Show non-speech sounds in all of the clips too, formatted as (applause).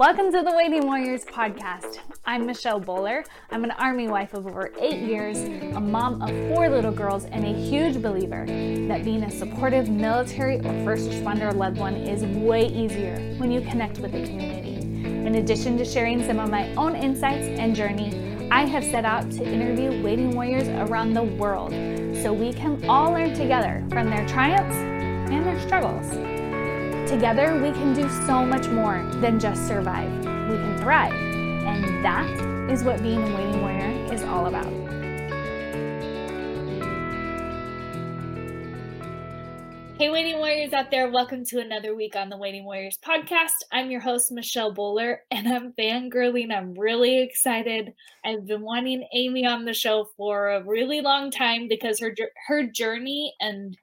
Welcome to the Waiting Warriors podcast. I'm Michelle Bowler. I'm an Army wife of over eight years, a mom of four little girls, and a huge believer that being a supportive military or first responder loved one is way easier when you connect with the community. In addition to sharing some of my own insights and journey, I have set out to interview waiting warriors around the world so we can all learn together from their triumphs and their struggles. Together, we can do so much more than just survive. We can thrive. And that is what being a waiting warrior is all about. Hey, Waiting Warriors out there, welcome to another week on the Waiting Warriors podcast. I'm your host, Michelle Bowler, and I'm fangirling. I'm really excited. I've been wanting Amy on the show for a really long time because her her journey and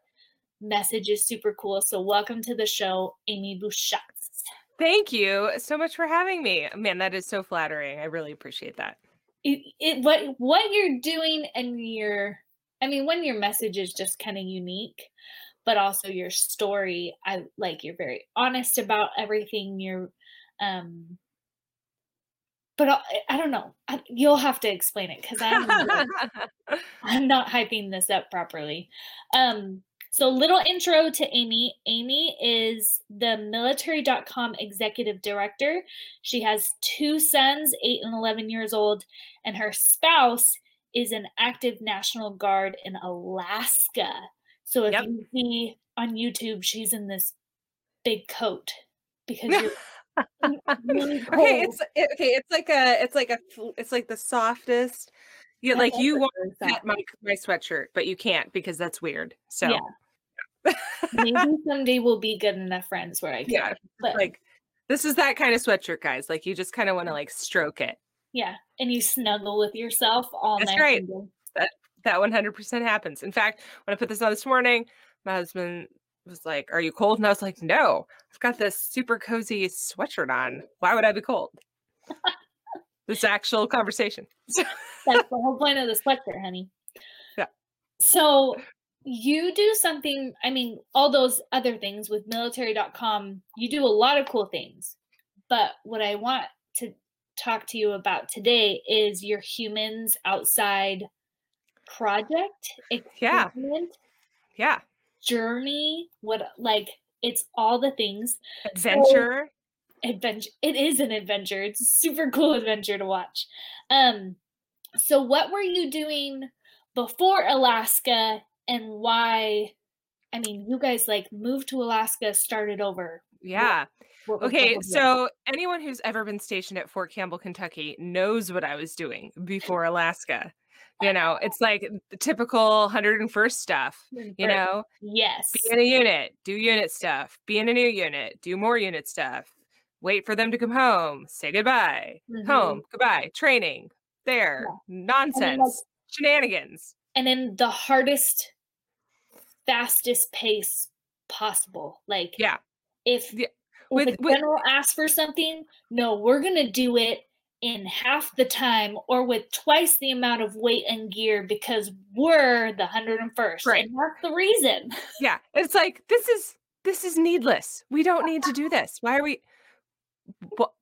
message is super cool. So, welcome to the show, Amy Bushatz. Thank you so much for having me. Man, that is so flattering. I really appreciate that. It, it what what you're doing and your I mean, when your message is just kind of unique, but also your story. I like you're very honest about everything. You're um but I, I don't know. I, you'll have to explain it because I'm (laughs) I'm not hyping this up properly. Um, so, little intro to Amy. Amy is the military.com executive director. She has two sons, eight and 11 years old, and her spouse is an active National Guard in Alaska. So, if yep. you see on YouTube, she's in this big coat because (laughs) you're. really okay, it's it, okay. It's like a, it's like a, it's like the softest. Yeah, like you want to my my sweatshirt, but you can't because that's weird. So yeah. Maybe (laughs) someday we'll be good enough friends where I can. Yeah, but like this is that kind of sweatshirt, guys. Like you just kind of want to like stroke it. Yeah, and you snuggle with yourself all That's night. right. That that one hundred percent happens. In fact, when I put this on this morning, my husband was like, "Are you cold?" And I was like, "No, I've got this super cozy sweatshirt on. Why would I be cold?" this actual conversation. (laughs) That's the whole point of the sweatshirt, honey. Yeah. So you do something i mean all those other things with military.com you do a lot of cool things. But what i want to talk to you about today is your humans outside project yeah. yeah. Journey what like it's all the things. Adventure. So, adventure it is an adventure. It's a super cool adventure to watch. Um so what were you doing before alaska and why I mean, you guys like moved to Alaska, started over. Yeah. What, what okay, so anyone who's ever been stationed at Fort Campbell, Kentucky knows what I was doing before Alaska. You know, it's like the typical 101st stuff, you know? Yes. Be in a unit, do unit stuff, be in a new unit, do more unit stuff, wait for them to come home, say goodbye, mm-hmm. home, goodbye, training, there, yeah. nonsense, like, shenanigans. And then the hardest fastest pace possible. Like, yeah, if, yeah. With, if a general with, asks for something, no, we're gonna do it in half the time or with twice the amount of weight and gear because we're the 101st. Right. And that's the reason. Yeah. It's like this is this is needless. We don't need to do this. Why are we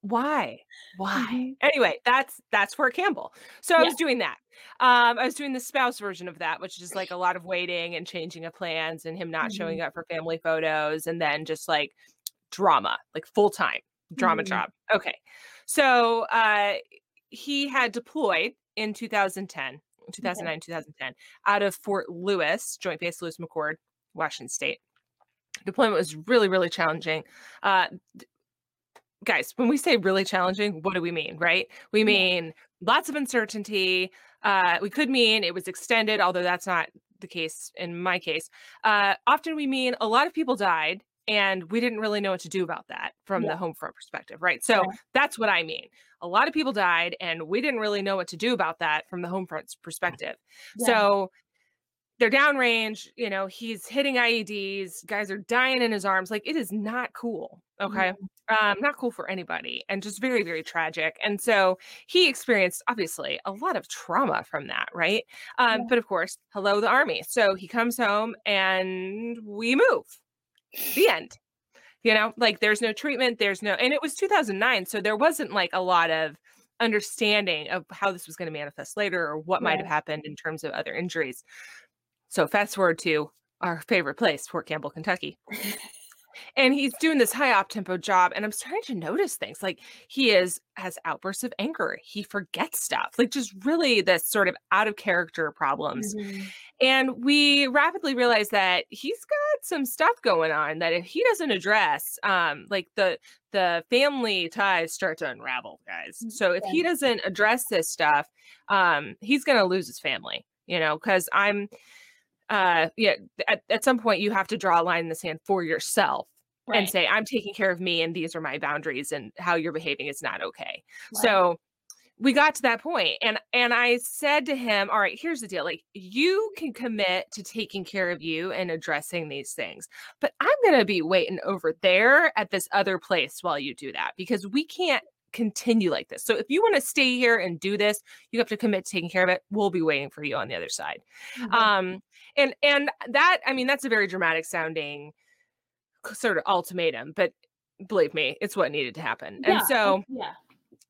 why? Why? Mm-hmm. Anyway, that's that's Fort Campbell. So I yeah. was doing that. Um, I was doing the spouse version of that, which is like a (laughs) lot of waiting and changing of plans and him not mm-hmm. showing up for family photos and then just like drama, like full time drama mm-hmm. job. Okay. So uh he had deployed in 2010 2009 2010 out of Fort Lewis, Joint Base Lewis McChord, Washington State. Deployment was really, really challenging. Uh, guys, when we say really challenging, what do we mean, right? We mean lots of uncertainty. Uh, we could mean it was extended, although that's not the case in my case. Uh, often we mean a lot of people died and we didn't really know what to do about that from yeah. the home front perspective, right? So yeah. that's what I mean. A lot of people died and we didn't really know what to do about that from the home front's perspective. Yeah. So they're downrange, you know, he's hitting IEDs, guys are dying in his arms. Like it is not cool. Okay. Mm-hmm. Um, not cool for anybody and just very, very tragic. And so he experienced obviously a lot of trauma from that, right? Um, yeah. but of course, hello, the army. So he comes home and we move. The end. You know, like there's no treatment, there's no, and it was 2009. So there wasn't like a lot of understanding of how this was going to manifest later or what might have happened in terms of other injuries. So fast forward to our favorite place, Fort Campbell, Kentucky. (laughs) and he's doing this high op tempo job and i'm starting to notice things like he is has outbursts of anger he forgets stuff like just really this sort of out of character problems mm-hmm. and we rapidly realize that he's got some stuff going on that if he doesn't address um like the the family ties start to unravel guys mm, so if he doesn't address this stuff um he's gonna lose his family you know because i'm uh yeah at, at some point you have to draw a line in the sand for yourself right. and say i'm taking care of me and these are my boundaries and how you're behaving is not okay right. so we got to that point and and i said to him all right here's the deal like you can commit to taking care of you and addressing these things but i'm going to be waiting over there at this other place while you do that because we can't continue like this. So if you want to stay here and do this, you have to commit to taking care of it. We'll be waiting for you on the other side. Mm-hmm. Um, and and that I mean that's a very dramatic sounding sort of ultimatum, but believe me, it's what needed to happen. Yeah. And so yeah.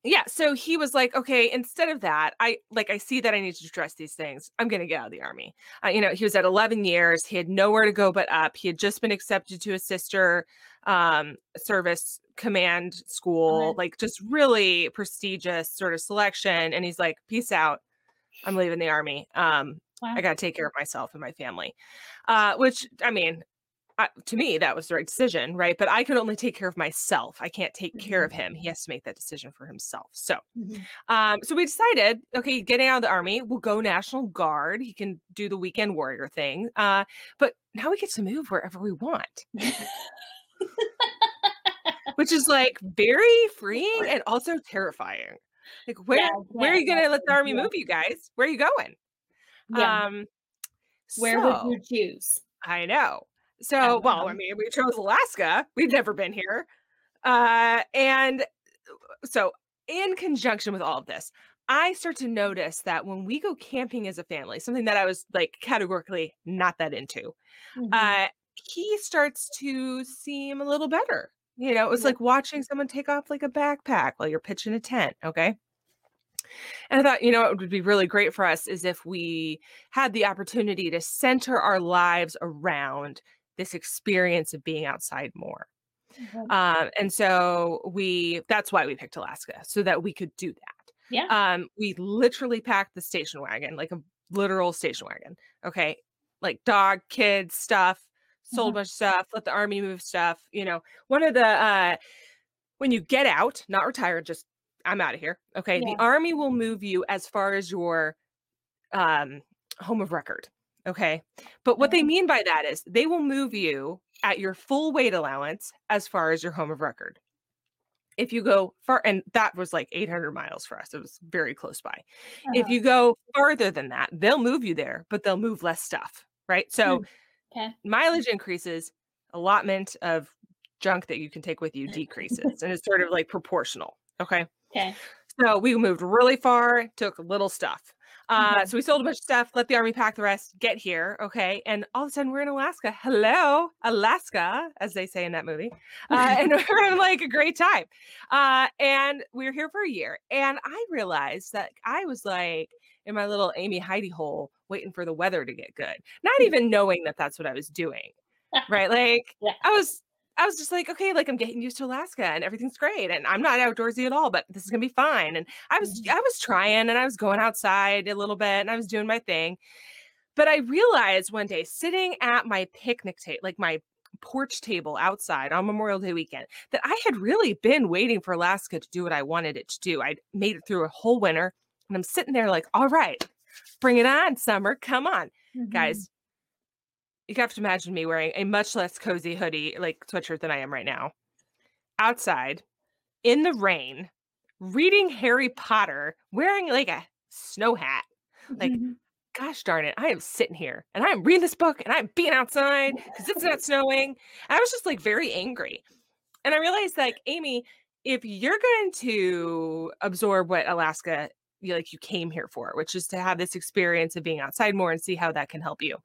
Yeah, so he was like, okay, instead of that, I like I see that I need to address these things. I'm going to get out of the army. Uh, you know, he was at 11 years. He had nowhere to go but up. He had just been accepted to a sister um, service command school, like just really prestigious sort of selection. And he's like, peace out. I'm leaving the army. Um, wow. I got to take care of myself and my family. Uh, which I mean, uh, to me that was the right decision right? But i can only take care of myself. I can't take mm-hmm. care of him. He has to make that decision for himself. So mm-hmm. um so we decided okay getting out of the army we'll go national guard. He can do the weekend warrior thing uh but now we get to move wherever we want. Which is like very (laughs) freeing and also terrifying. Like where yeah, where are you gonna let the army move you guys? Where are you going yeah. um where so, would you choose i know so, well, I mean, we chose Alaska. We've never been here. Uh, and so, in conjunction with all of this, I start to notice that when we go camping as a family, something that I was like categorically not that into, mm-hmm. uh, he starts to seem a little better. You know, it was like watching someone take off like a backpack while you're pitching a tent. Okay. And I thought, you know, it would be really great for us is if we had the opportunity to center our lives around this experience of being outside more. Mm-hmm. Um, and so we that's why we picked Alaska so that we could do that. Yeah. Um, we literally packed the station wagon, like a literal station wagon. Okay. Like dog, kids, stuff, sold mm-hmm. bunch of stuff, let the army move stuff. You know, one of the uh when you get out, not retired, just I'm out of here. Okay. Yeah. The army will move you as far as your um home of record. Okay. But what they mean by that is they will move you at your full weight allowance as far as your home of record. If you go far, and that was like 800 miles for us, it was very close by. Uh-huh. If you go farther than that, they'll move you there, but they'll move less stuff. Right. So okay. mileage increases, allotment of junk that you can take with you (laughs) decreases, and it's sort of like proportional. Okay. Okay. So we moved really far, took little stuff. Uh, mm-hmm. So we sold a bunch of stuff, let the army pack the rest, get here. Okay. And all of a sudden we're in Alaska. Hello, Alaska, as they say in that movie. Uh, and (laughs) we're having like a great time. Uh, and we are here for a year. And I realized that I was like in my little Amy Heidi hole waiting for the weather to get good, not mm. even knowing that that's what I was doing. (laughs) Right. Like yeah. I was I was just like, okay, like I'm getting used to Alaska and everything's great. And I'm not outdoorsy at all, but this is gonna be fine. And I was mm-hmm. I was trying and I was going outside a little bit and I was doing my thing. But I realized one day sitting at my picnic table, like my porch table outside on Memorial Day weekend, that I had really been waiting for Alaska to do what I wanted it to do. I'd made it through a whole winter and I'm sitting there like, all right, bring it on, summer. Come on. Mm-hmm. Guys, you have to imagine me wearing a much less cozy hoodie, like sweatshirt than I am right now, outside in the rain, reading Harry Potter, wearing like a snow hat. Like, mm-hmm. gosh darn it, I am sitting here and I'm reading this book and I'm being outside (laughs) because it's not snowing. I was just like very angry. And I realized, like, Amy, if you're going to absorb what Alaska like you came here for, which is to have this experience of being outside more and see how that can help you.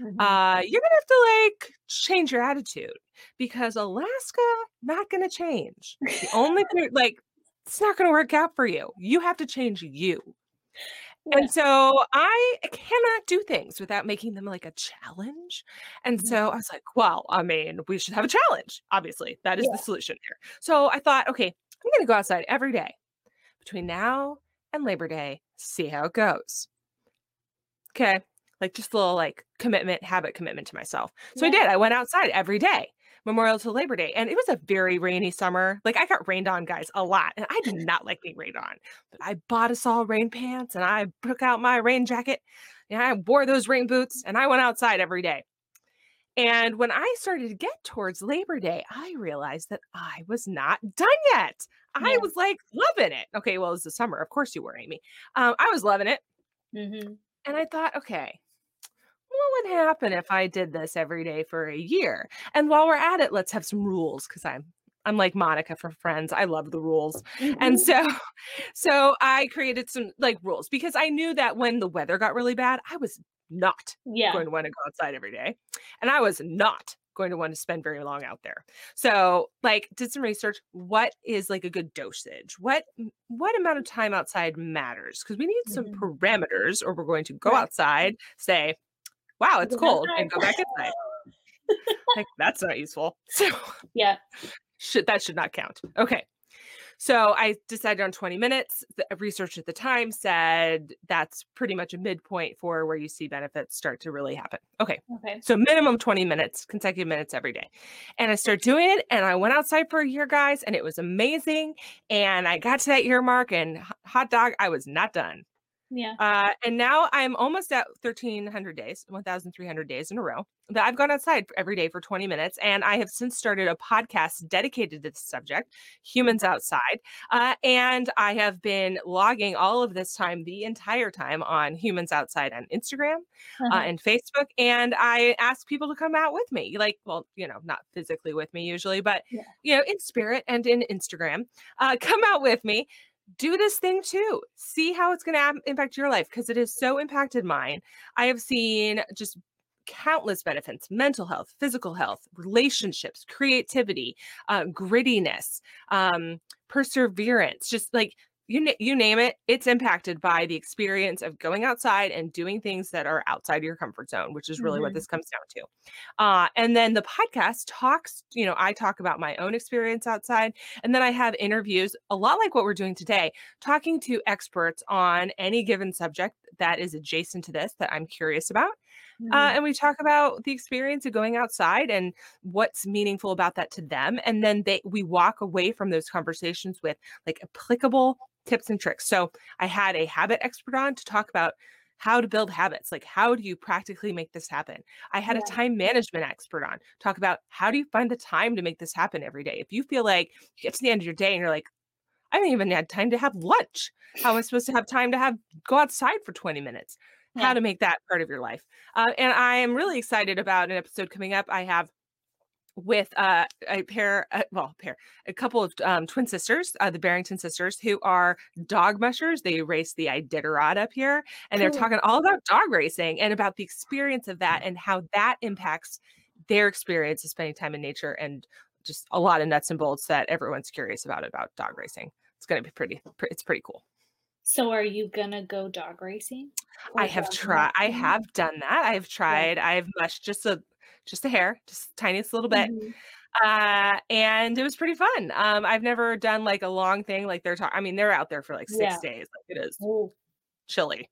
Mm-hmm. Uh, you're gonna have to like change your attitude because Alaska not gonna change. The only thing like it's not gonna work out for you. You have to change you. Yeah. And so I cannot do things without making them like a challenge. And so mm-hmm. I was like, well, I mean, we should have a challenge. Obviously, that is yeah. the solution here. So I thought, okay, I'm going to go outside every day between now and Labor Day, see how it goes. Okay. Like just a little like commitment, habit commitment to myself. So yeah. I did. I went outside every day, Memorial to Labor Day. And it was a very rainy summer. Like I got rained on, guys, a lot. And I did (laughs) not like being rained on. But I bought us all rain pants and I took out my rain jacket and I wore those rain boots and I went outside every day. And when I started to get towards Labor Day, I realized that I was not done yet. I was like loving it. Okay, well, it's the summer. Of course you were, Amy. Um, I was loving it. Mm-hmm. And I thought, okay, what would happen if I did this every day for a year? And while we're at it, let's have some rules because I'm I'm like Monica for Friends. I love the rules. Mm-hmm. And so (laughs) so I created some like rules because I knew that when the weather got really bad, I was not yeah. going to want to go outside every day. And I was not going to want to spend very long out there. So, like did some research, what is like a good dosage? What what amount of time outside matters? Because we need some mm-hmm. parameters or we're going to go right. outside, say, "Wow, it's cold," and go back inside. like that's not useful. So, yeah. Should that should not count. Okay. So I decided on 20 minutes. The uh, research at the time said that's pretty much a midpoint for where you see benefits start to really happen. Okay. Okay. So minimum 20 minutes, consecutive minutes every day. And I started doing it and I went outside for a year, guys, and it was amazing. And I got to that year mark and hot dog, I was not done. Yeah. Uh, and now I'm almost at 1,300 days, 1,300 days in a row that I've gone outside every day for 20 minutes. And I have since started a podcast dedicated to the subject, Humans Outside. Uh, and I have been logging all of this time, the entire time on Humans Outside on Instagram uh, uh-huh. uh, and Facebook. And I ask people to come out with me, like, well, you know, not physically with me usually, but, yeah. you know, in spirit and in Instagram, uh, (laughs) come out with me do this thing too. See how it's going to impact your life because it has so impacted mine. I have seen just countless benefits mental health, physical health, relationships, creativity, uh, grittiness, um, perseverance, just like you you name it it's impacted by the experience of going outside and doing things that are outside your comfort zone which is really mm-hmm. what this comes down to uh, and then the podcast talks you know i talk about my own experience outside and then i have interviews a lot like what we're doing today talking to experts on any given subject that is adjacent to this that i'm curious about uh, mm-hmm. Uh, and we talk about the experience of going outside and what's meaningful about that to them. And then they we walk away from those conversations with like applicable tips and tricks. So I had a habit expert on to talk about how to build habits like how do you practically make this happen i had yeah. a time management expert on talk about how do you find the time to make this happen every day if you feel like you get to the end of your day and you're like i haven't even had time to have lunch how am i supposed to have time to have go outside for 20 minutes yeah. how to make that part of your life uh, and i am really excited about an episode coming up i have with uh, a pair, uh, well, a pair, a couple of um, twin sisters, uh, the Berington sisters, who are dog mushers. They race the Iditarod up here, and they're talking all about dog racing and about the experience of that and how that impacts their experience of spending time in nature and just a lot of nuts and bolts that everyone's curious about about dog racing. It's going to be pretty, it's pretty cool. So, are you gonna go dog racing? I have tried. I have done that. I've tried. Yeah. I've mushed just a just a hair, just tiniest little bit. Mm-hmm. Uh, and it was pretty fun. Um, I've never done like a long thing like they're talking. I mean, they're out there for like six yeah. days. Like it is Ooh. chilly.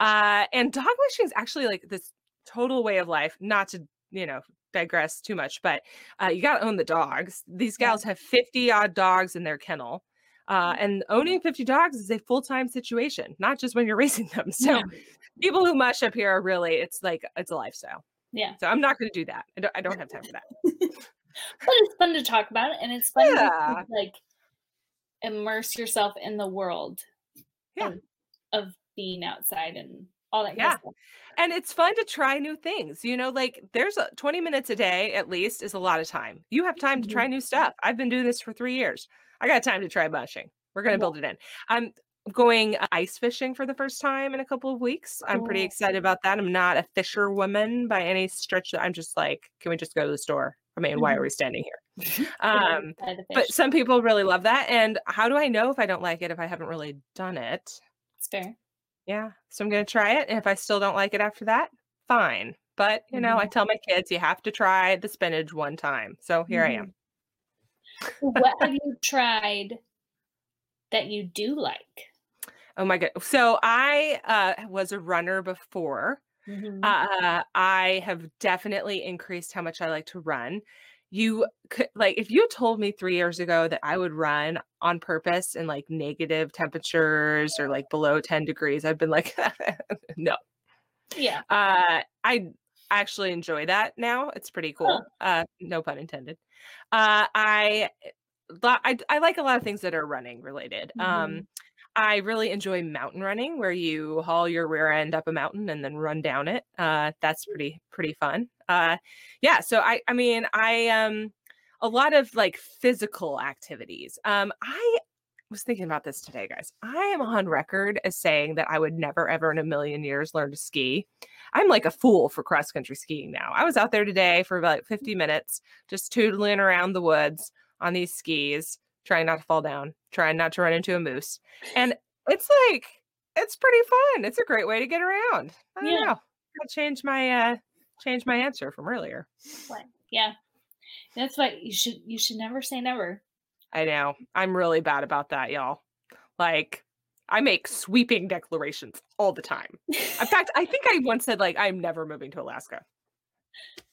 Uh, and dog mushing is actually like this total way of life, not to, you know, digress too much, but uh, you got to own the dogs. These gals have 50 odd dogs in their kennel. Uh, mm. and owning 50 dogs is a full-time situation, not just when you're (laughs) raising them. So yeah. people who mush up here are really, it's like, it's a lifestyle. Yeah. So I'm not going to do that. I don't, I don't have time for that. (laughs) but it's fun to talk about it, and it's fun yeah. to like immerse yourself in the world. Yeah. Of, of being outside and all that. Yeah. And it's fun to try new things. You know, like there's a 20 minutes a day at least is a lot of time. You have time to try mm-hmm. new stuff. I've been doing this for three years. I got time to try mushing. We're going to build it in. Um, going ice fishing for the first time in a couple of weeks. I'm pretty excited about that. I'm not a fisherwoman by any stretch. I'm just like, can we just go to the store? I mean, why are Mhm. we standing here? (laughs) Um, but some people really love that. And how do I know if I don't like it if I haven't really done it? It's fair. Yeah. So I'm going to try it. And if I still don't like it after that, fine. But, you know, I Mhm. tell my kids, you have to try the spinach one time. So here I am. what have you tried that you do like? Oh my god. So I uh, was a runner before. Mhm. Uh, I have definitely increased how much I like to run. You could like if you told me three years ago that I would run on purpose in like negative temperatures or like below 10 degrees, I've been like, (laughs) no. yeah. Uh, I actually enjoy that now. It's pretty cool. Uh, no pun intended. Uh, I, lo- I I like a lot of things that are running related. Um, Mhm. I really enjoy mountain running, where you haul your rear end up a mountain and then run down it. Uh, that's pretty pretty fun. Uh, yeah. So I I mean I um a lot of like physical activities. Um, I was thinking about this today, guys. I am on record as saying that I would never ever in a million years learn to ski. I'm like a fool for cross country skiing now. I was out there today for about 50 minutes, just tootling around the woods on these skis, trying not to fall down, trying not to run into a moose. And (laughs) it's like, it's pretty fun. It's a great way to get around. I don't Yeah. know. I'll change my uh change my answer from earlier. What? Yeah. That's why you should you should never say never. I know. I'm really bad about that, y'all. Like I make sweeping declarations all the time. In (laughs) fact, I think I once said like I'm never moving to Alaska.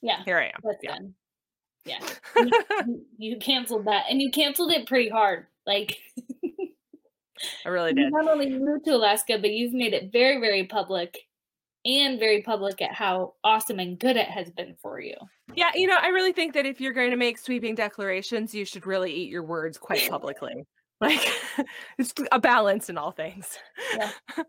yeah. Here I am. That's Yeah. done. Yeah. (laughs) You, you canceled that and you canceled it pretty hard. Like I really you did. not only moved to Alaska, but you've made it very, very public and very public at how awesome and good it has been for you. Yeah, you know, I really think that if you're going to make sweeping declarations, you should really eat your words quite publicly. (laughs) Like it's a balance in all things. Yeah. (laughs)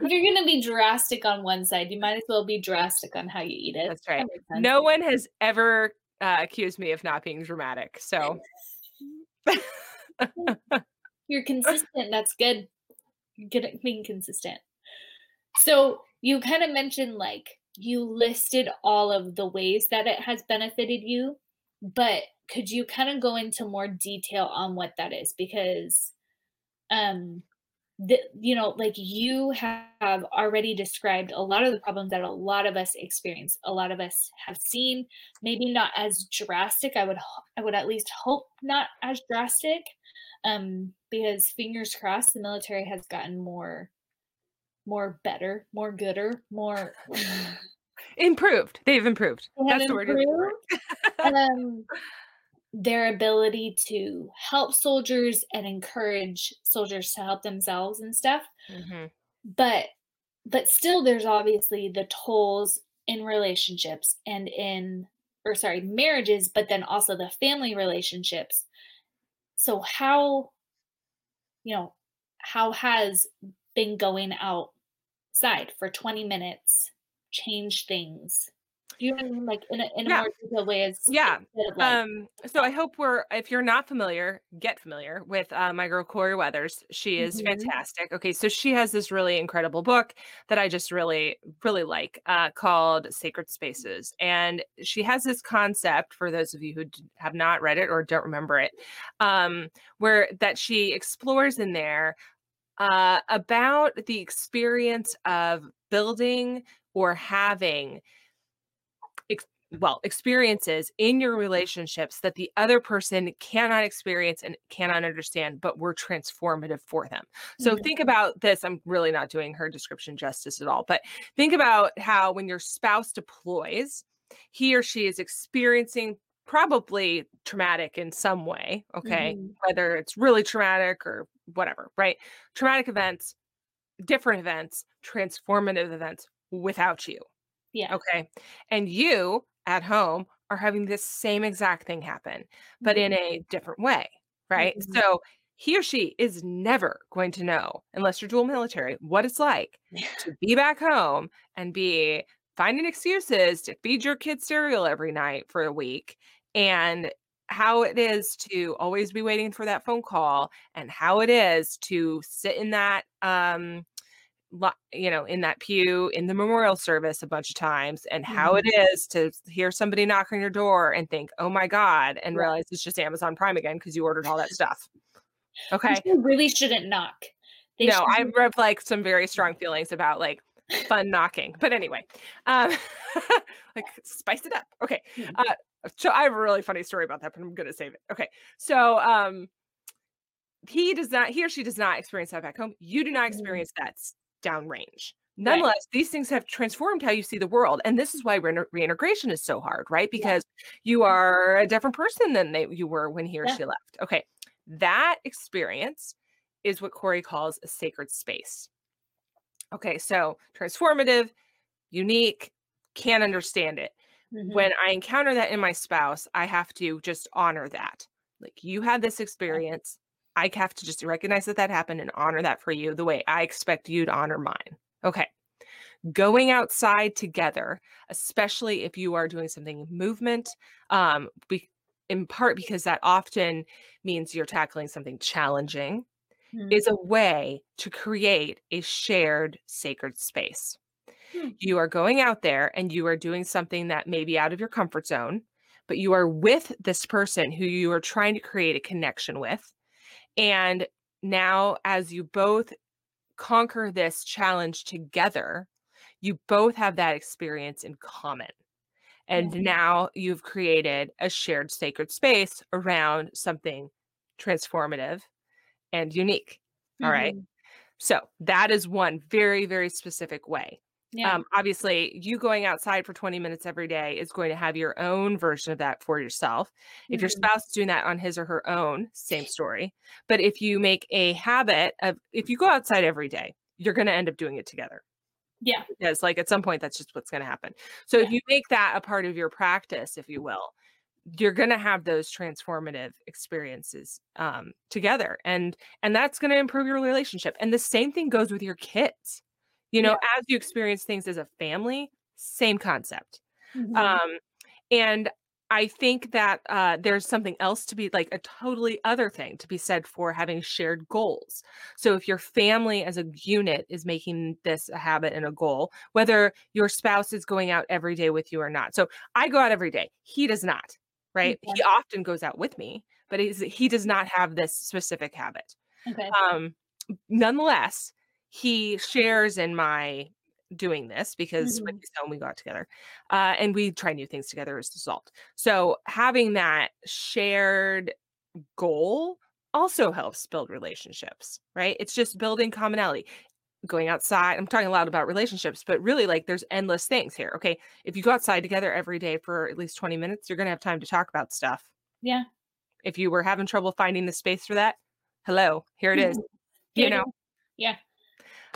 If you're gonna be drastic on one side, you might as well be drastic on how you eat it. That's right. sense. No one has ever uh, accused me of not being dramatic. So (laughs) You're consistent. That's good. Good at being consistent. So you kind of mentioned like you listed all of the ways that it has benefited you, but could you kind of go into more detail on what that is? Because um the, you know like you have already described a lot of the problems that a lot of us experience a lot of us have seen maybe not as drastic i would i would at least hope not as drastic um because fingers crossed the military has gotten more more better more gooder more (laughs) improved. They've improved. they That's the word. you're looking for. improved, um, (laughs) their ability to help soldiers and encourage soldiers to help themselves and stuff. Mhm. but but still there's obviously the tolls in relationships and in or sorry marriages but then also the family relationships. So how you know how has been going outside for 20 minutes change things you know I mean? like in a, in a Yeah. more detailed way as Yeah. like, Um, so I hope we're if you're not familiar, get familiar with uh, my girl Corie Weathers. She is Mhm. fantastic. Okay, so she has this really incredible book that I just really, really like uh, called Sacred Spaces, and she has this concept for those of you who have not read it or don't remember it, um, where that she explores in there uh, about the experience of building or having well experiences in your relationships that the other person cannot experience and cannot understand but were transformative for them so Mhm. think about this i'm really not doing her description justice at all but think about how when your spouse deploys he or she is experiencing probably traumatic in some way okay Mhm. whether it's really traumatic or whatever right traumatic events different events transformative events without you yeah Okay. And you at home are having this same exact thing happen, but in a different way. Right. Mhm. So he or she is never going to know, unless you're dual military, what it's like (laughs) to be back home and be finding excuses to feed your kids cereal every night for a week and how it is to always be waiting for that phone call and how it is to sit in that um you know in that pew in the memorial service a bunch of times and how it Mhm. is to hear somebody knock on your door and think oh my god and Yeah. realize it's just amazon prime again because you ordered all that stuff okay People really shouldn't knock. They no i have like some very strong feelings about like fun (laughs) knocking but anyway um (laughs) like spice it up okay Mhm. uh so i have a really funny story about that but i'm gonna save it okay so um he does not he or she does not experience that back home you do not Mhm. experience that downrange Right. nonetheless these things have transformed how you see the world and this is why rein- reintegration is so hard right Yeah. because you are a different person than they, you were when he or Yeah. she left okay that experience is what corie calls a sacred space okay so transformative unique can't understand it Mhm. when I encounter that in my spouse, I have to just honor that. Like you had this experience. I have to just recognize that that happened and honor that for you the way I expect you to honor mine. Okay. Going outside together, especially if you are doing something movement, um, be, in part because that often means you're tackling something challenging, Mhm. is a way to create a shared sacred space Hmm. you are going out there and you are doing something that may be out of your comfort zone, but you are with this person who you are trying to create a connection with. And now, as you both conquer this challenge together, you both have that experience in common. And Yeah. now you've created a shared sacred space around something transformative and unique. All right. Mhm. So that is one very, very specific way. Yeah. Um, obviously, you going outside for 20 minutes every day is going to have your own version of that for yourself. If your Mhm. spouse is doing that on his or her own, same story. But if you make a habit of, if you go outside every day, you're going to end up doing it together Yeah. because, like, at some point, that's just what's going to happen. So if you make that a part of your practice, if you will, you're going to have those transformative experiences um, together and and that's going to improve your relationship and the same thing goes with your kids you know as you experience things as a family same concept Mhm. um and i think that uh there's something else to be like a totally other thing to be said for having shared goals so if your family as a unit is making this a habit and a goal whether your spouse is going out every day with you or not so i go out every day he does not right Okay. he often goes out with me but he's, he does not have this specific habit Okay. um nonetheless he shares in my doing this because when Mhm. he's home we got together uh, and we try new things together as a result so having that shared goal also helps build relationships right it's just building commonality going outside i'm talking a lot about relationships but really like there's endless things here okay if you go outside together every day for at least 20 minutes you're going to have time to talk about stuff Yeah. if you were having trouble finding the space for that hello here it is (laughs) you know is. Yeah.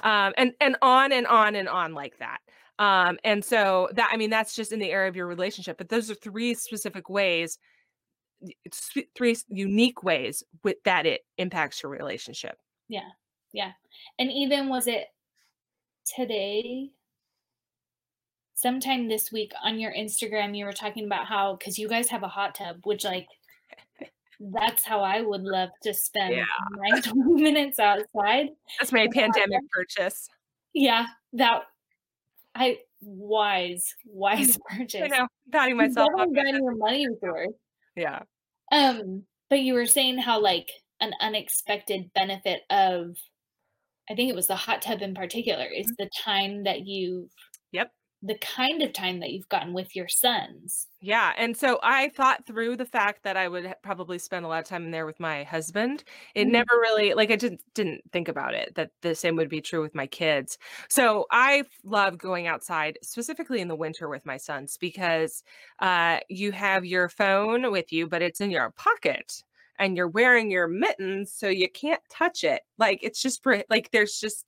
Um and and on and on and on like that um and so that i mean that's just in the area of your relationship but those are three specific ways three unique ways with that it impacts your relationship Yeah. Yeah. And even was it today? Sometime this week on your Instagram, you were talking about how because you guys have a hot tub, which like that's how I would love to spend Yeah. my (laughs) 20 minutes outside. that's my With a hot pandemic tub. purchase Yeah, that I wise, wise (laughs) purchase. i know patting myself up your money's worth. yeah Um, but you were saying how like an unexpected benefit of I think it was the hot tub in particular is the time that you've yep the kind of time that you've gotten with your sons. Yeah, and so I thought through the fact that I would probably spend a lot of time in there with my husband. It Mhm. never really like I didn't didn't think about it that the same would be true with my kids. So I love going outside, specifically in the winter with my sons, because uh, you have your phone with you, but it's in your pocket, and you're wearing your mittens, so you can't touch it. Like it's just for like there's just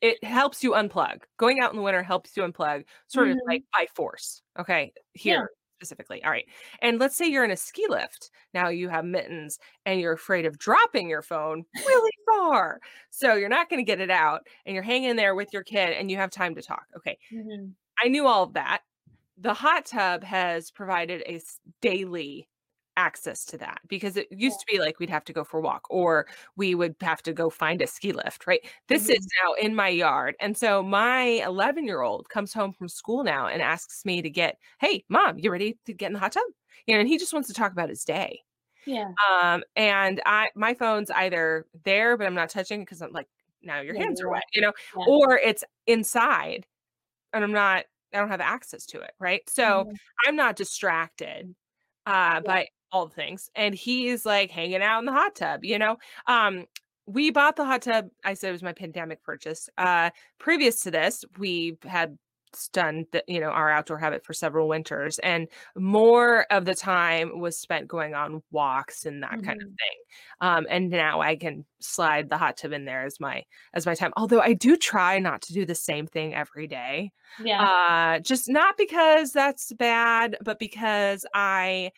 it helps you unplug. Going out in the winter helps you unplug, sort of Mhm. like by force. Okay, here specifically. All right. And let's say you're in a ski lift. Now you have mittens and you're afraid of dropping your phone really far. So you're not going to get it out and you're hanging there with your kid and you have time to talk. Okay. Mhm. I knew all of that. The hot tub has provided a daily access to that because it used to be like we'd have to go for a walk or we would have to go find a ski lift, right? This Mhm. is now in my yard. And so my 11 year old comes home from school now and asks me to get, hey, mom, you ready to get in the hot tub? You know, and he just wants to talk about his day. Yeah. Um, and I my phone's either there, but I'm not touching it because I'm like, now your Yeah, hands are wet, you know, Yeah. or it's inside and I'm not, I don't have access to it, right? So Mhm. I'm not distracted uh by all the things. And he's like hanging out in the hot tub, you know. Um, we bought the hot tub, I said it was my pandemic purchase. Uh previous to this, we had done the, you know our outdoor habit for several winters and more of the time was spent going on walks and that kind of Mhm. thing um and now i can slide the hot tub in there as my as my time although i do try not to do the same thing every day Yeah. uh just not because that's bad but because i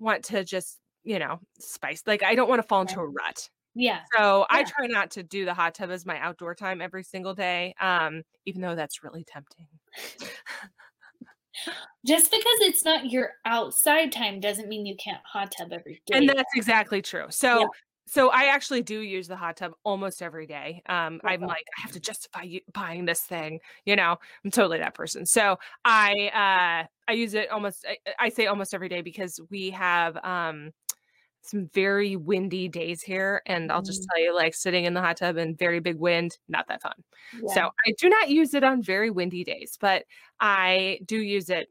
want to just you know spice like i don't want to fall into a rut yeah. so I try not to do the hot tub as my outdoor time every single day, um, even though that's really tempting. Just because it's not your outside time doesn't mean you can't hot tub every day. And that's exactly true. So Yeah. So I actually do use the hot tub almost every day. Um, I'm like, I have to justify you buying this thing, you know. I'm totally that person. So I uh I use it almost I, I say almost every day because we have um some very windy days here and I'll just Mhm. tell you like sitting in the hot tub and very big wind, not that fun. Yeah. So I do not use it on very windy days, but I do use it.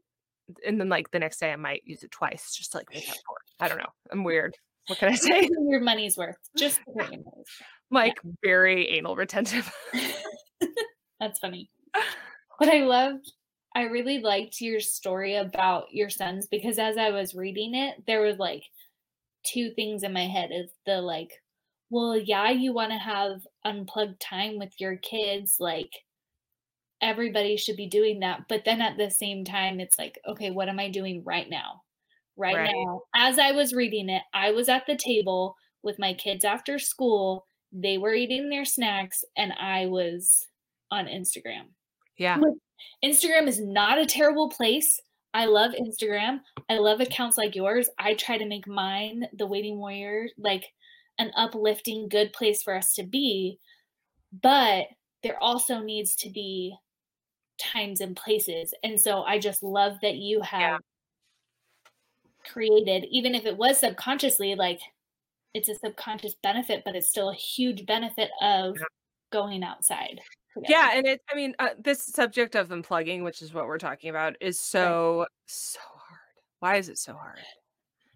And then like the next day I might use it twice just to like make up for it. I don't know. I'm weird. What can I say? your money's worth. Just to get (laughs) money's worth. like very anal retentive. (laughs) That's funny. (laughs) But I loved, I really liked your story about your sons because as I was reading it, there was like two things in my head is the like, well, yeah, you want to have unplugged time with your kids. Like, everybody should be doing that. But then at the same time, it's like, okay, what am I doing right now? Right, Right. now. As I was reading it, I was at the table with my kids after school. They were eating their snacks, and I was on Instagram. Yeah. Instagram is not a terrible place. I love Instagram. I love accounts like yours. I try to make mine, the Waiting Warrior, like an uplifting, good place for us to be. But there also needs to be times and places. And so I just love that you have created, even if it was subconsciously, like it's a subconscious benefit, but it's still a huge benefit of going outside. together. Yeah, and it I mean, uh, this subject of unplugging, which is what we're talking about, is so so hard. Why is it so hard?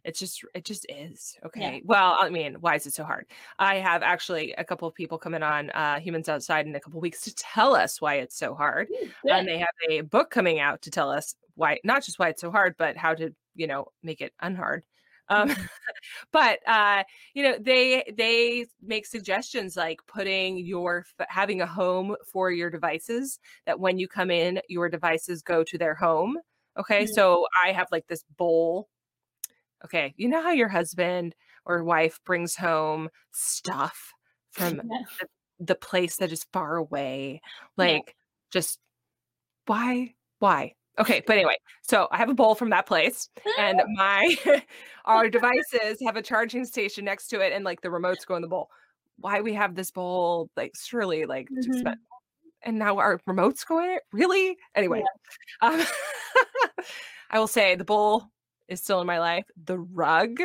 It's just it just is. Okay. Well, I mean, why is it so hard? I have actually a couple of people coming on uh Humans Outside in a couple weeks to tell us why it's so hard. And they have a book coming out to tell us why not just why it's so hard, but how to, you know, make it unhard. Um Mhm. (laughs) but uh you know they they make suggestions like putting your having a home for your devices that when you come in your devices go to their home okay Mhm. so i have like this bowl okay you know how your husband or wife brings home stuff from (laughs) Yeah. the place that is far away Yeah. like just why why okay but anyway so i have a bowl from that place and (laughs) my (laughs) our devices have a charging station next to it and like the remotes go in the bowl why we have this bowl like surely like to Mhm. spend and now our remotes go in it really anyway um, i will say the bowl is still in my life the rug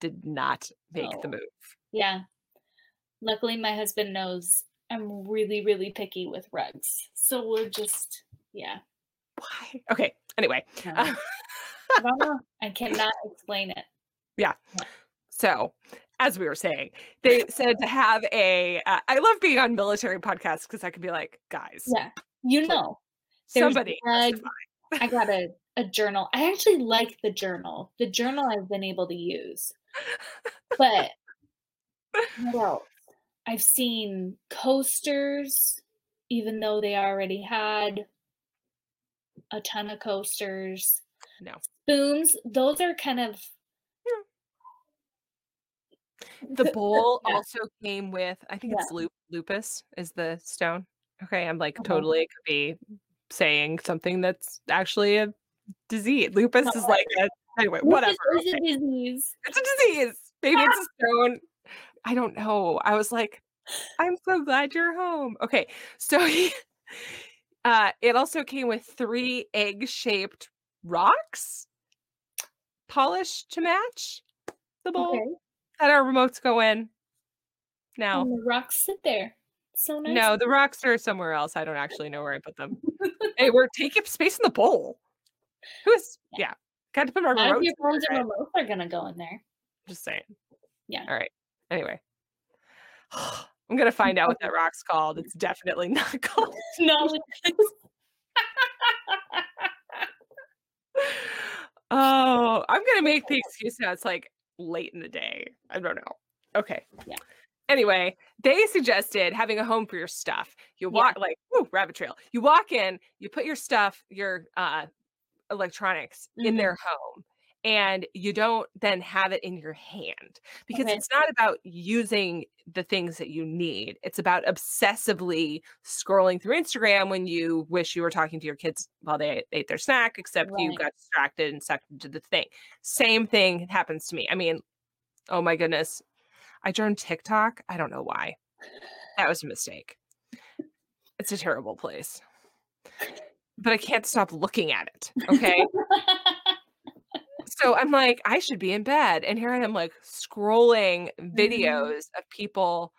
did not make the Oh. move Mm-hmm. Yeah. Luckily, my husband knows I'm really, really picky with rugs. So we're just, yeah. why okay anyway no. (laughs) I. I cannot explain it. Yeah. So, as we were saying, they said to have a. Uh, I love being on military podcasts because I can be like, guys, Yeah. You know, somebody. rug. I (laughs) got a, a journal. I actually like the journal. The journal I've been able to use. But what else? I've seen coasters, even though they already had a ton of coasters. No. Spoons, those are kind of The bowl Yeah. also came with. I think Yeah. it's lup- lupus is the stone. Okay, I'm like Okay. totally could be saying something that's actually a disease. Lupus No, is like a Anyway, whatever. It's a disease. It's a disease. Maybe it's a (laughs) stone. I don't know. I was like, I'm so glad you're home. Okay. So he (laughs) uh it also came with three egg-shaped rocks polished to match the bowl Okay. that our remotes go in. Now, And the rocks sit there. So nice. no, the rocks are somewhere else. I don't actually know where I put them. (laughs) hey, we're taking up space in the bowl. Who's yeah? Got to put our None of your phones in and remotes are gonna go in there. Just saying. Yeah. All right. Anyway, (sighs) I'm gonna find out what that rock's called. It's definitely not (laughs) called. (laughs) No. (laughs) Oh, I'm gonna make the excuse now. It's like late in the day. I don't know. Okay. Yeah. Anyway, they suggested having a home for your stuff. You Yeah. walk like woo, rabbit trail. You walk in, you put your stuff, your uh electronics in Mhm. their home, and you don't then have it in your hand because Okay. it's not about using the things that you need. It's about obsessively scrolling through Instagram when you wish you were talking to your kids while they ate their snack, except you got distracted and sucked into the thing. Same thing happens to me. I mean, oh my goodness. I joined TikTok. I don't know why. That was a mistake. It's a terrible place. But I can't stop looking at it. Okay. (laughs) so I'm like, I should be in bed. And here I am, like, scrolling videos of people.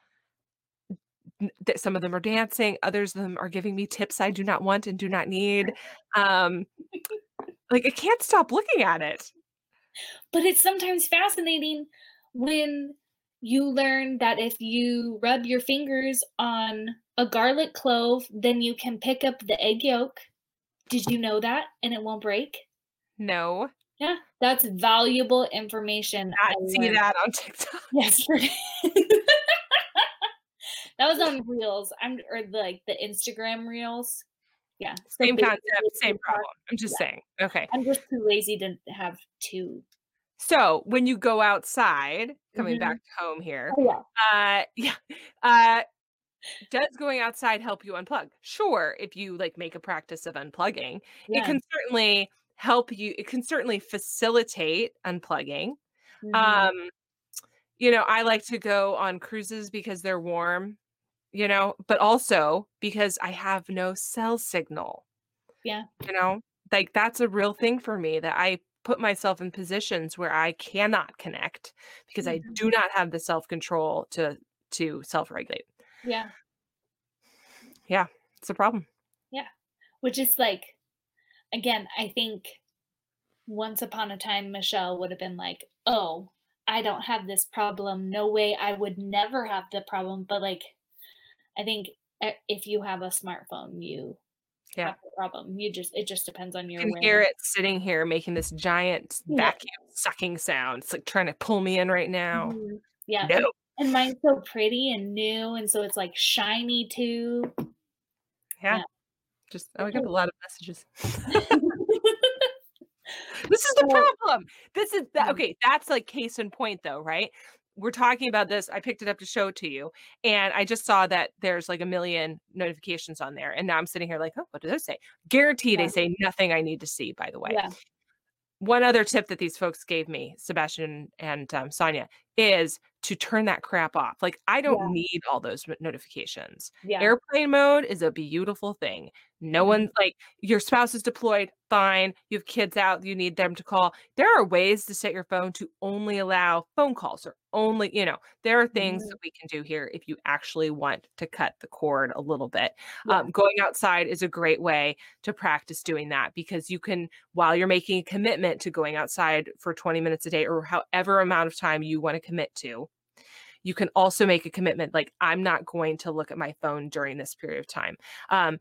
That some of them are dancing, others of them are giving me tips I do not want and do not need. Um, like, I can't stop looking at it. but it's sometimes fascinating when you learn that if you rub your fingers on a garlic clove, then you can pick up the egg yolk. Did you know that? And it won't break? No, Yeah, that's valuable information. I not see learned that on TikTok. (laughs) yesterday. (laughs) that was on Reels. I'm or the, like the Instagram Reels. Yeah, so Same concept, same problem. I'm just Yeah. saying. Okay. I'm just too lazy to have two. So when you go outside, coming Mhm. back home here, Oh yeah. uh (laughs) yeah. Uh does going outside help you unplug? Sure, if you like make a practice of unplugging. It can certainly help you, it can certainly facilitate unplugging. Mhm. Um, you know, I like to go on cruises because they're warm, you know, but also because I have no cell signal. Yeah. You know, like that's a real thing for me that I put myself in positions where I cannot connect because I Mhm. do not have the self-control to to self-regulate. Yeah. Yeah, it's a problem. Yeah. Which is like, again, I think once upon a time, Michelle would have been like, oh, I don't have this problem. No way. I would never have the problem. But like, I think e- if you have a smartphone, you Yeah. have the problem. You just, it just depends on your You can hear it sitting here making this giant Yeah. vacuum sucking sound. It's like trying to pull me in right now. Mhm. Yeah. No. And mine's so pretty and new. And so it's like shiny too. Yeah. Yeah. Just oh, I got a lot of messages. (laughs) This is the problem. This is that okay, that's like case in point though, right? We're talking about this. I picked it up to show it to you, and I just saw that there's like a million notifications on there. And now I'm sitting here like, oh, what do those say? Guarantee they say nothing I need to see, by the way. Yeah. One other tip that these folks gave me, Sebastian and um, Sonia, is to turn that crap off. Like, I don't Yeah. need all those notifications. Yeah. Airplane mode is a beautiful thing. No Mhm. one's like, your spouse is deployed, fine. You have kids out, you need them to call. There are ways to set your phone to only allow phone calls or only, you know, there are things Mhm. that we can do here if you actually want to cut the cord a little bit. Yeah. Um, going outside is a great way to practice doing that because you can, while you're making a commitment to going outside for 20 minutes a day or however amount of time you want to commit to, you can also make a commitment like i'm not going to look at my phone during this period of time um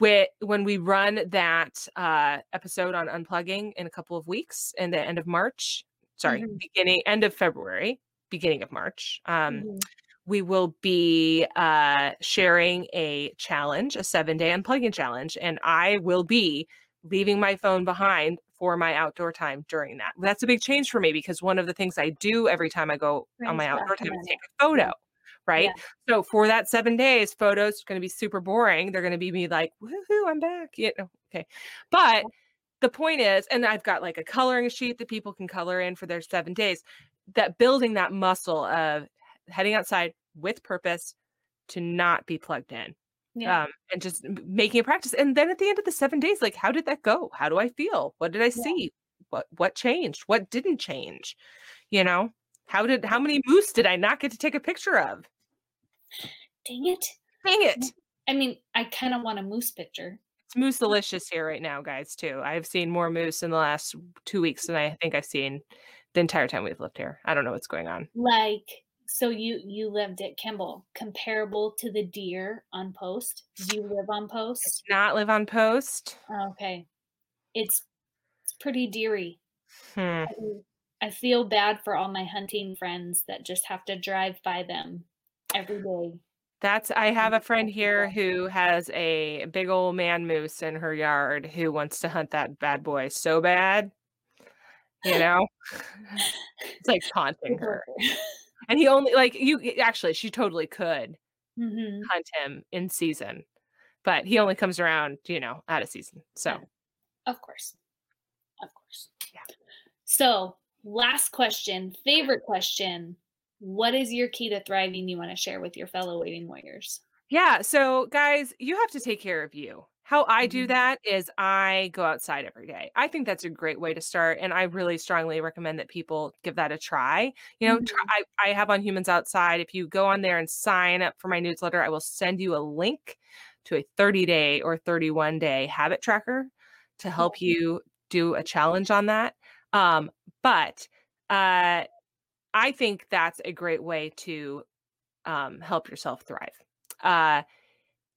whe- when we run that uh episode on unplugging in a couple of weeks in the end of march sorry Mhm. beginning end of february beginning of march um Mhm. we will be uh sharing a challenge a seven day unplugging challenge and i will be leaving my phone behind for my outdoor time during that. That's a big change for me because one of the things I do every time I go on my outdoor time is take a photo, right? Yeah. So for that seven days, photos are going to be super boring. They're going to be me like, woohoo, I'm back. You know, okay. But the point is, and I've got like a coloring sheet that people can color in for their seven days, that building that muscle of heading outside with purpose to not be plugged in. Yeah. Um, and just making a practice. And then at the end of the seven days, like, how did that go? How do I feel? What did I see? Yeah. What what changed? What didn't change? You know, how did how many moose did I not get to take a picture of? Dang it. Dang it. I mean, I kind of want a moose picture. It's moose delicious here right now, guys, too. I've seen more moose in the last two weeks than I think I've seen the entire time we've lived here. I don't know what's going on. Like, so you you lived at Campbell, comparable to the deer on post. Did you live on post? Not live on post. Okay. It's it's pretty deery. Hmm. I feel bad for all my hunting friends that just have to drive by them every day. That's I have a friend (laughs) here who has a big old man moose in her yard who wants to hunt that bad boy so bad. You know? (laughs) it's like taunting her. (laughs) And he only like you actually she totally could mm-hmm. hunt him in season. But he only comes around, you know, out of season. So yeah. of course. Of course. Yeah. So last question, favorite question what is your key to thriving you want to share with your fellow waiting warriors? Yeah. So, guys, you have to take care of you. How I do Mhm. that is I go outside every day. I think that's a great way to start. And I really strongly recommend that people give that a try. You know, try, Mhm. I, I have on Humans Outside. If you go on there and sign up for my newsletter, I will send you a link to a 30 day or 31 day habit tracker to help you do a challenge on that. Um, but uh, I think that's a great way to um, help yourself thrive. Uh,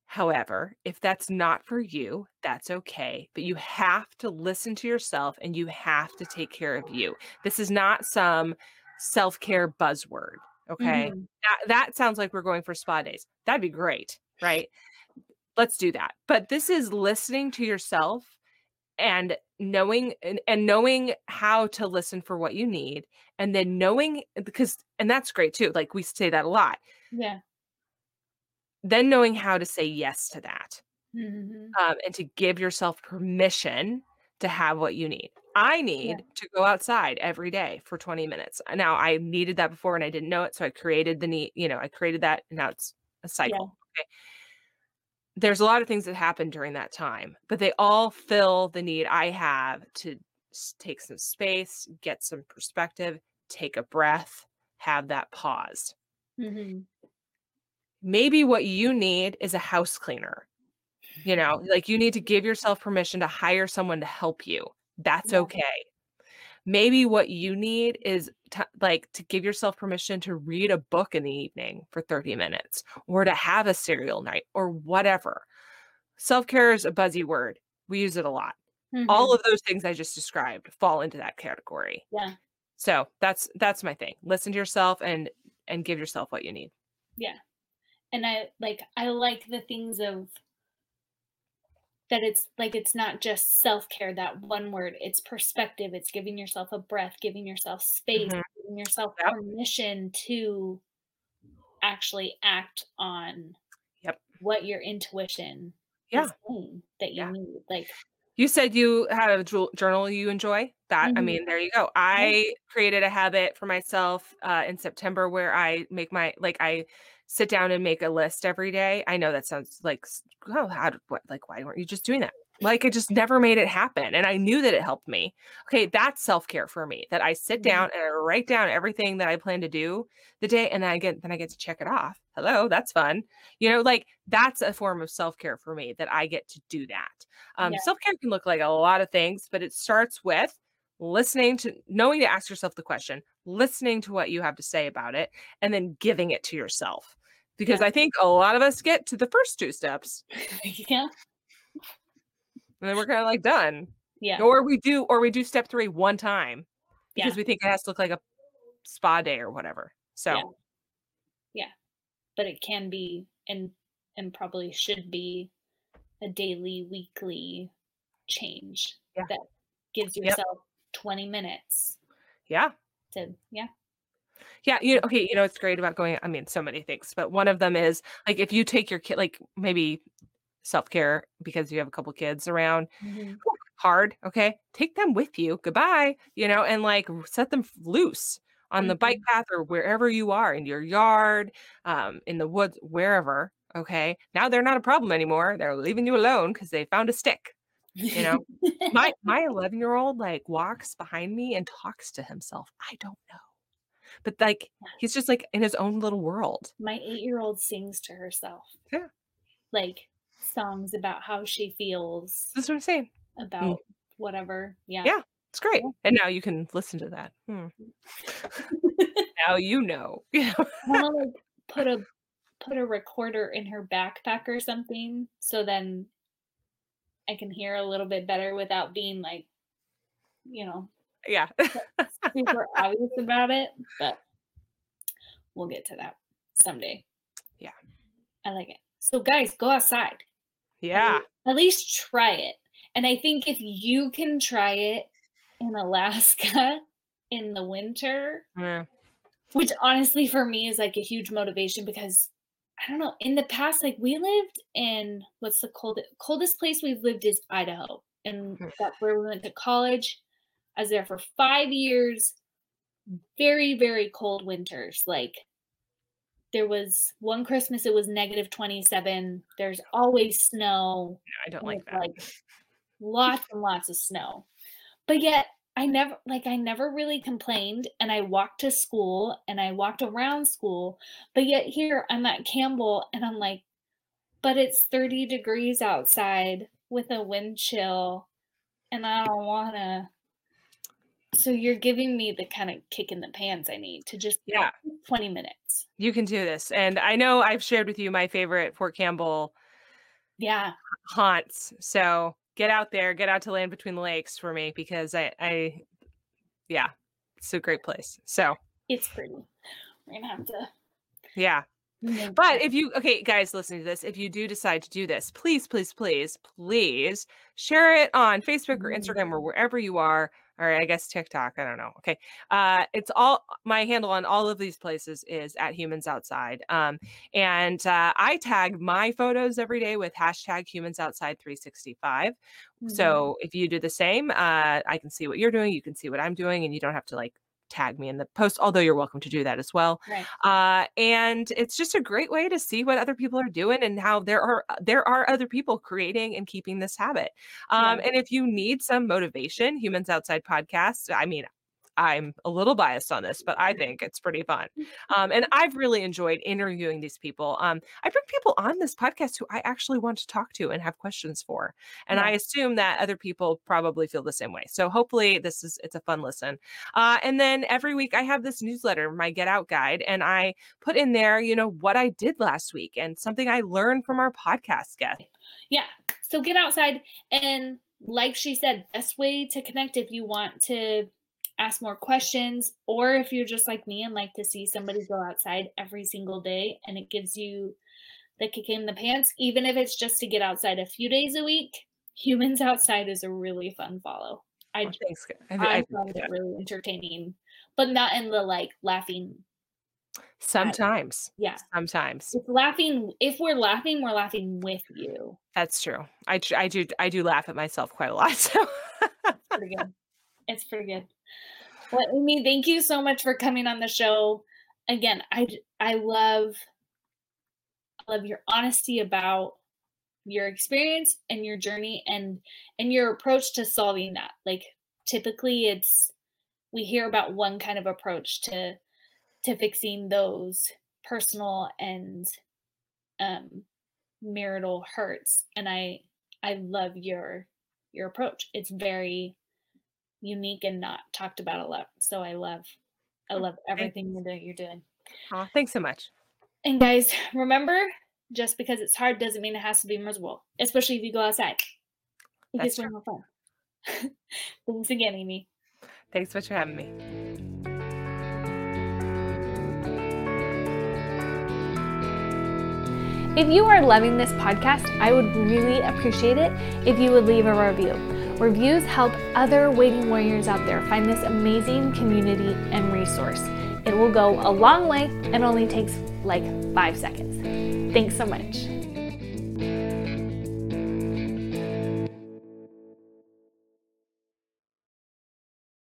however, if that's not for you, that's okay. But you have to listen to yourself and you have to take care of you. This is not some self care buzzword. Okay. Mhm. That, that sounds like we're going for spa days. That'd be great. Right. Let's do that. But this is listening to yourself and knowing and, and knowing how to listen for what you need and then knowing because and that's great too like we say that a lot Yeah. Then knowing how to say yes to that Mhm. um, and to give yourself permission to have what you need i need to go outside every day for 20 minutes now i needed that before and i didn't know it so i created the need you know i created that and now it's a cycle okay there's a lot of things that happen during that time, but they all fill the need I have to take some space, get some perspective, take a breath, have that pause. Mhm. Maybe what you need is a house cleaner. You know, like you need to give yourself permission to hire someone to help you. That's okay. Maybe what you need is like to give yourself permission to read a book in the evening for 30 minutes or to have a cereal night or whatever. Self care is a buzzy word. We use it a lot. All Mhm. of those things I just described fall into that category. Yeah. So that's that's my thing. Listen to yourself and and give yourself what you need. Yeah. And I like I like the things of that it's like it's not just self-care that one word it's perspective it's giving yourself a breath giving yourself space Mhm. giving yourself Yep. permission to actually act on Yep. what your intuition Yeah. is saying that you Yeah. need like You said you had a journal you enjoy. That I Mhm. mean, there you go. I created a habit for myself uh, in September where I make my like I sit down and make a list every day. I know that sounds like oh, how what like why weren't you just doing that? Like I just never made it happen, and I knew that it helped me. Okay, that's self care for me. That I sit Mhm. down and I write down everything that I plan to do the day, and then I get then I get to check it off. Hello, that's fun. You know, like that's a form of self care for me that I get to do that. Um, Yeah. Self care can look like a lot of things, but it starts with listening to knowing to ask yourself the question, listening to what you have to say about it, and then giving it to yourself. Because Yeah. I think a lot of us get to the first two steps (laughs) yeah and then we're kind of like done. yeah Or we do, or we do step three one time because Yeah. we think it has to look like a spa day or whatever. So Yeah. but it can be and and probably should be a daily weekly change Yeah. that gives Yep. yourself 20 minutes yeah. to yeah Yeah, you okay, you know it's great about going I mean so many things, but one of them is like if you take your kid like maybe self-care because you have a couple kids around, hard. Okay. Take them with you. Goodbye. You know, and like set them loose on the bike Mhm. path or wherever you are in your yard, um, in the woods, wherever. Okay. Now they're not a problem anymore. They're leaving you alone because they found a stick. You know, (laughs) my my 11 year old like walks behind me and talks to himself. I don't know. But like he's just like in his own little world. My eight-year-old sings to herself. Yeah. Like songs about how she feels That's what I'm saying. about whatever. Yeah. Yeah. It's great. And now you can listen to that. Hmm. (laughs) now you know. (laughs) Yeah. I wanna like put a put a recorder in her backpack or something so then I can hear a little bit better without being like, you know, Yeah. super (laughs) obvious about it. But we'll get to that someday. Yeah. I like it. So guys, go outside. yeah. At least try it. And I think if you can try it in Alaska (laughs) in the winter, Yeah. which honestly for me is like a huge motivation because I don't know, in the past, like we lived in what's the coldest coldest place we've lived is Idaho. And Hmm. that's where we went to college. I was there for five years. Very, very cold winters. Like there was one Christmas, it was negative 27. There's always snow. I don't like that. Like lots and lots of snow. But yet I never like I never really complained and I walked to school and I walked around school. But yet here I'm at Campbell and I'm like, but it's 30 degrees outside with a wind chill and I don't wanna. So you're giving me the kind of kick in the pants I need to just Yeah. 20 minutes. You can do this. And I know I've shared with you my favorite Fort Campbell Yeah. haunts. So get out there, get out to land between the lakes for me because I, I, yeah, it's a great place. So It's pretty. We're gonna have to yeah. But if you, okay, guys, listening to this, if you do decide to do this, please, please, please, please share it on Facebook or Mhm. Instagram or wherever you are. Or I guess TikTok. I don't know. Okay. Uh, it's all my handle on all of these places is at humans outside. Um, and uh, I tag my photos every day with hashtag humans outside 365. Mhm. So if you do the same, uh, I can see what you're doing. You can see what I'm doing, and you don't have to like tag me in the post, although you're welcome to do that as well. right. Uh, and it's just a great way to see what other people are doing and how there are there are other people creating and keeping this habit. Um, Yeah. And if you need some motivation, Humans Outside podcast. I mean, I'm a little biased on this, but I think it's pretty fun. (laughs) Um, and I've really enjoyed interviewing these people. Um, I bring people on this podcast who I actually want to talk to and have questions for. And I assume that other people probably feel the same way. So hopefully this is it's a fun listen. Uh, and then every week I have this newsletter, my Get Out Guide, and I put in there, you know, what I did last week and something I learned from our podcast guest. Yeah. So get outside and like she said, best way to connect if you want to ask more questions or if you're just like me and like to see somebody go outside every single day and it gives you the kick in the pants, even if it's just to get outside a few days a week. Humans (laughs) outside is a really fun follow. I Oh. I, I I found it really entertaining, but not in the like laughing. Sometimes, Yeah. sometimes It's laughing. If we're laughing, we're laughing with you. that's true. I I do I do laugh at myself quite a lot. (laughs) So pretty good. It's pretty good. Well, Amy, thank you so much for coming on the show. Again, I I love I love your honesty about your experience and your journey and and your approach to solving that. Like typically it's we hear about one kind of approach to to fixing those personal and um marital hurts and I I love your your approach. It's very unique and not talked about a lot. So I love I Oh, love everything you're doing you're doing. Aw, thanks so much. And guys, (laughs) remember, just because it's hard doesn't mean it has to be miserable, especially if you go outside. It That's gets way more fun. (laughs) Thanks again, Amy. Thanks so much for having me. If you are loving this podcast, I would really appreciate it if you would leave a review. Reviews help other waiting warriors out there find this amazing community and resource. It will go a long way and only takes like five seconds. Thanks so much.